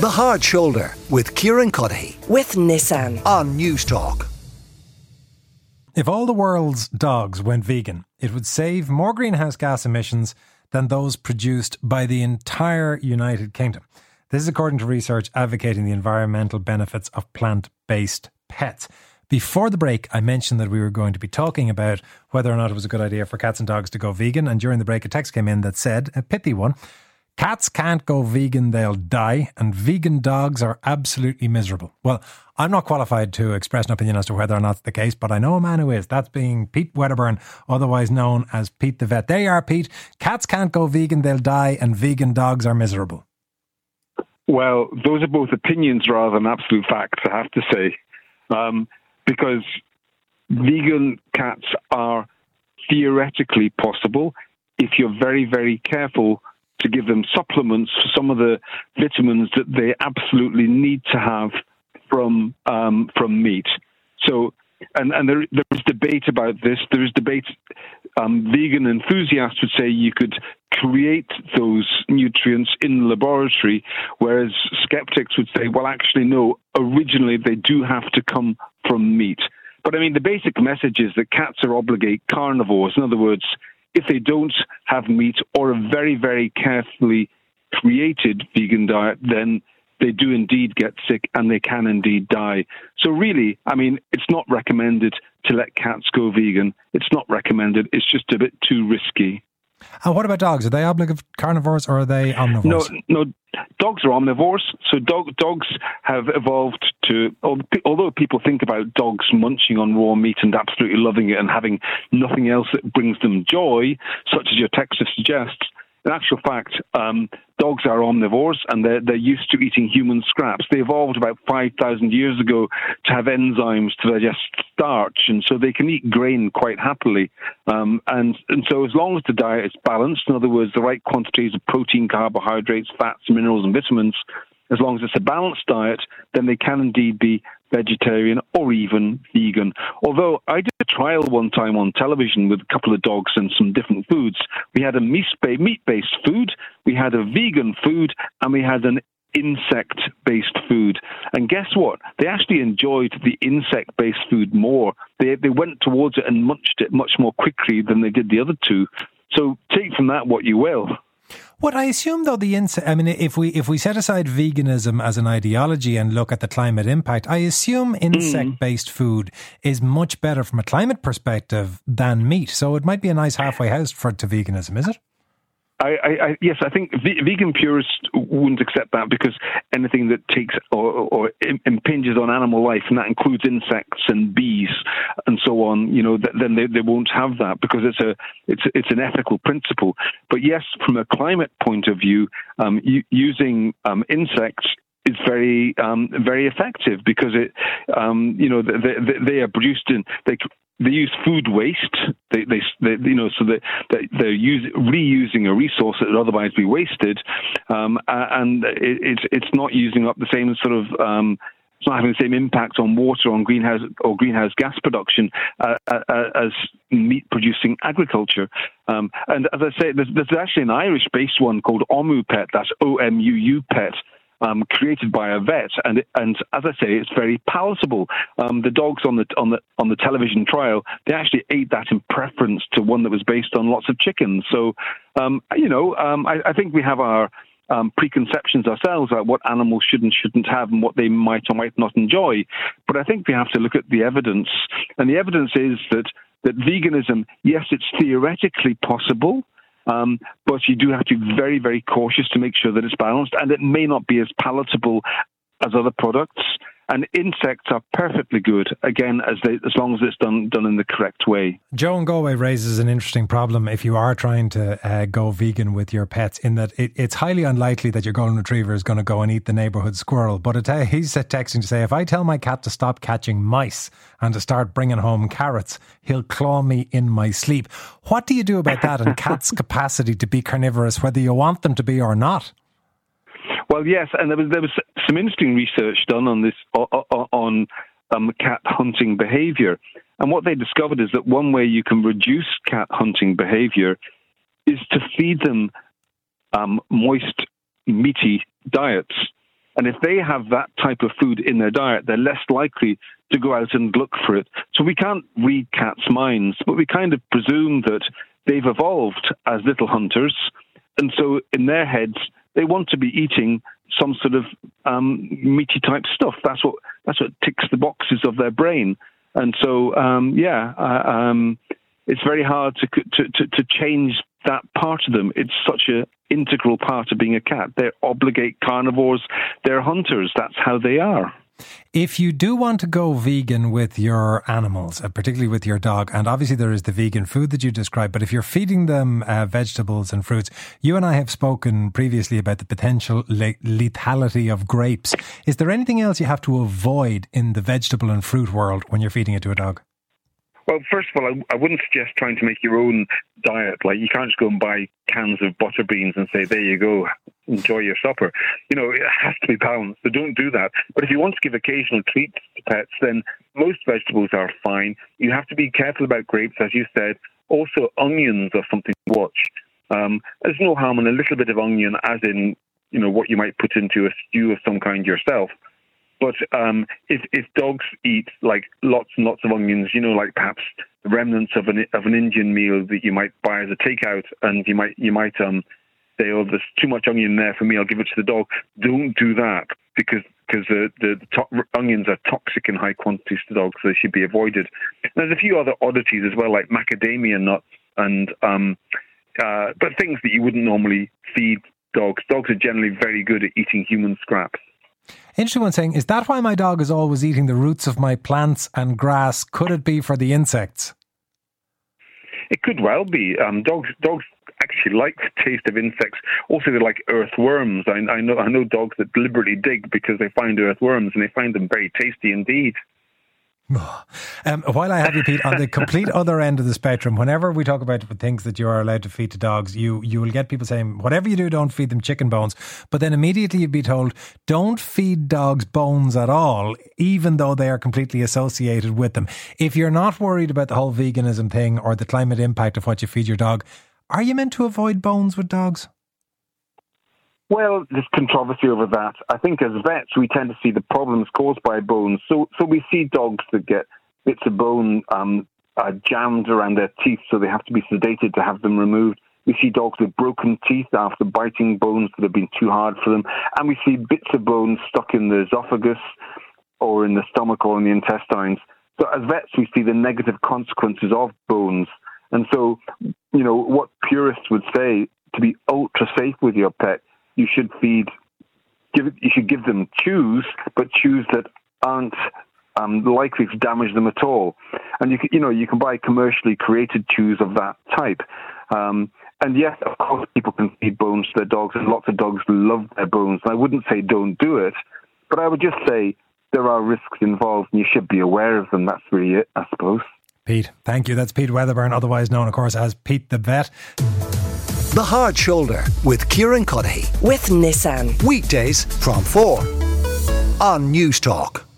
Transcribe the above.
The Hard Shoulder with Kieran Cuddihy with Nissan. on Newstalk. If all the world's dogs went vegan, it would save more greenhouse gas emissions than those produced by the entire United Kingdom. This is according to research advocating the environmental benefits of plant based pets. Before the break, I mentioned that we were going to be talking about whether or not it was a good idea for cats and dogs to go vegan. And during the break, a text came in that said, a pithy one, Cats can't go vegan, they'll die, and vegan dogs are absolutely miserable. Well, I'm not qualified to express an opinion as to whether or not that's the case, but I know a man who is. That's being Pete Wedderburn, otherwise known as Pete the Vet. There you are, Pete. Cats can't go vegan, they'll die, and vegan dogs are miserable. Well, those are both opinions rather than absolute facts, I have to say. Um, because vegan cats are theoretically possible if you're very, very careful to give them supplements for some of the vitamins that they absolutely need to have from um, from meat. So, and and there there is debate about this. There is debate. Um, vegan enthusiasts would say you could create those nutrients in the laboratory, whereas skeptics would say, well, actually, no. Originally, they do have to come from meat. But I mean, the basic message is that cats are obligate carnivores. In other words, if they don't have meat or a very, very carefully created vegan diet, then they do indeed get sick and they can indeed die. So, really, I mean, it's not recommended to let cats go vegan. It's not recommended. It's just a bit too risky. And what about dogs? Are they obligate carnivores or are they omnivores? No, no, dogs are omnivores. So dog, dogs have evolved to, although people think about dogs munching on raw meat and absolutely loving it and having nothing else that brings them joy, such as your text suggests, in actual fact, um, dogs are omnivores and they're, they're used to eating human scraps. They evolved about 5,000 years ago to have enzymes to digest starch, and so they can eat grain quite happily. Um, and, and so, as long as the diet is balanced, in other words, the right quantities of protein, carbohydrates, fats, minerals, and vitamins, as long as it's a balanced diet, then they can indeed be vegetarian or even vegan. Although I did a trial one time on television with a couple of dogs and some different foods. We had a meat based food, we had a vegan food, and we had an insect based food. And guess what? They actually enjoyed the insect based food more. They, they went towards it and munched it much more quickly than they did the other two. So take from that what you will. What I assume, though, the insect. I mean, if we if we set aside veganism as an ideology and look at the climate impact, I assume insect-based mm. food is much better from a climate perspective than meat. So it might be a nice halfway house for to veganism, is it? I, I, yes, I think vegan purists wouldn't accept that because anything that takes or, or, impinges on animal life, and that includes insects and bees and so on, you know, then they, they won't have that because it's a it's it's an ethical principle. But yes, from a climate point of view, um, using um, insects is very um, very effective because it um, you know they, they, they, are produced in they they use food waste. They, they, they you know, so they, they, they're use, reusing a resource that would otherwise be wasted, um, and it, it's it's not using up the same sort of um, it's not having the same impact on water, on greenhouse or greenhouse gas production uh, uh, uh as meat producing agriculture. Um, and as I say, there's, there's actually an Irish based one called OMU Pet. that's O M U U Pet, um, created by a vet, and and as I say, it's very palatable. Um, the dogs on the on the on the television trial, they actually ate that in preference to one that was based on lots of chickens. So, um, you know, um, I, I, think we have our um, preconceptions ourselves about what animals should and shouldn't have and what they might or might not enjoy. But I think we have to look at the evidence, and the evidence is that that veganism, yes, it's theoretically possible. Um, but you do have to be very, very cautious to make sure that it's balanced, and it may not be as palatable as other products. And insects are perfectly good, again, as they, as long as it's done done in the correct way. Joe and Galway raises an interesting problem if you are trying to uh, go vegan with your pets, in that it, it's highly unlikely that your golden retriever is going to go and eat the neighbourhood squirrel. But it, he's texting to say, if I tell my cat to stop catching mice and to start bringing home carrots, he'll claw me in my sleep. What do you do about that and cats' capacity to be carnivorous, whether you want them to be or not? Well, yes, and there was there was some interesting research done on this on um, cat hunting behaviour, and what they discovered is that one way you can reduce cat hunting behaviour is to feed them um, moist, meaty diets. And if they have that type of food in their diet, they're less likely to go out and look for it. So we can't read cats' minds, but we kind of presume that they've evolved as little hunters. And so in their heads, they want to be eating some sort of um, meaty type stuff. That's what that's what ticks the boxes of their brain. And so, um, yeah, uh, it's very hard to, to, to to change that part of them. It's such an integral part of being a cat. They're obligate carnivores. They're hunters. That's how they are. If you do want to go vegan with your animals, uh, particularly with your dog, and obviously there is the vegan food that you described, but if you're feeding them uh, vegetables and fruits, you and I have spoken previously about the potential le- lethality of grapes. Is there anything else you have to avoid in the vegetable and fruit world when you're feeding it to a dog? Well, first of all, I, I, wouldn't suggest trying to make your own diet. Like, you can't just go and buy cans of butter beans and say, there you go, enjoy your supper. You know, it has to be balanced, so don't do that. But if you want to give occasional treats to pets, then most vegetables are fine. You have to be careful about grapes, as you said. Also, onions are something to watch. Um, there's no harm in a little bit of onion, as in, you know, what you might put into a stew of some kind yourself. But um, if if dogs eat like lots and lots of onions, you know, like perhaps remnants of an of an Indian meal that you might buy as a takeout, and you might you might um, say, oh, there's too much onion there for me, I'll give it to the dog. Don't do that because because the, the, the to- onions are toxic in high quantities to dogs, so they should be avoided. And there's a few other oddities as well, like macadamia nuts and um, uh, but things that you wouldn't normally feed dogs. Dogs are generally very good at eating human scraps. Interesting one saying, is that why my dog is always eating the roots of my plants and grass? Could it be for the insects? It could well be. Um, dogs dogs actually like the taste of insects. Also, they like earthworms. I, I know I know dogs that deliberately dig because they find earthworms and they find them very tasty indeed. Um, while I have you, Pete, on the complete other end of the spectrum, whenever we talk about things that you are allowed to feed to dogs, you you will get people saying, whatever you do, don't feed them chicken bones. But then immediately you'd be told, don't feed dogs bones at all, even though they are completely associated with them. If you're not worried about the whole veganism thing or the climate impact of what you feed your dog, are you meant to avoid bones with dogs? Well, there's controversy over that. I think as vets, we tend to see the problems caused by bones. So, so we see dogs that get bits of bone um, uh, jammed around their teeth, so they have to be sedated to have them removed. We see dogs with broken teeth after biting bones that have been too hard for them. And we see bits of bone stuck in the esophagus or in the stomach or in the intestines. So as vets, we see the negative consequences of bones. And so, you know, what purists would say to be ultra safe with your pet you should feed, give you should give them chews, but chews that aren't um, likely to damage them at all. And you can, you know, you can buy commercially created chews of that type. Um, and yes, of course, people can feed bones to their dogs, and lots of dogs love their bones. I wouldn't say don't do it, but I would just say there are risks involved, and you should be aware of them. That's really it, I suppose. Pete, thank you. That's Pete Wedderburn, otherwise known, of course, as Pete the Vet. The Hard Shoulder with Kieran Cuddihy. With Nissan. Weekdays from 4 on Newstalk.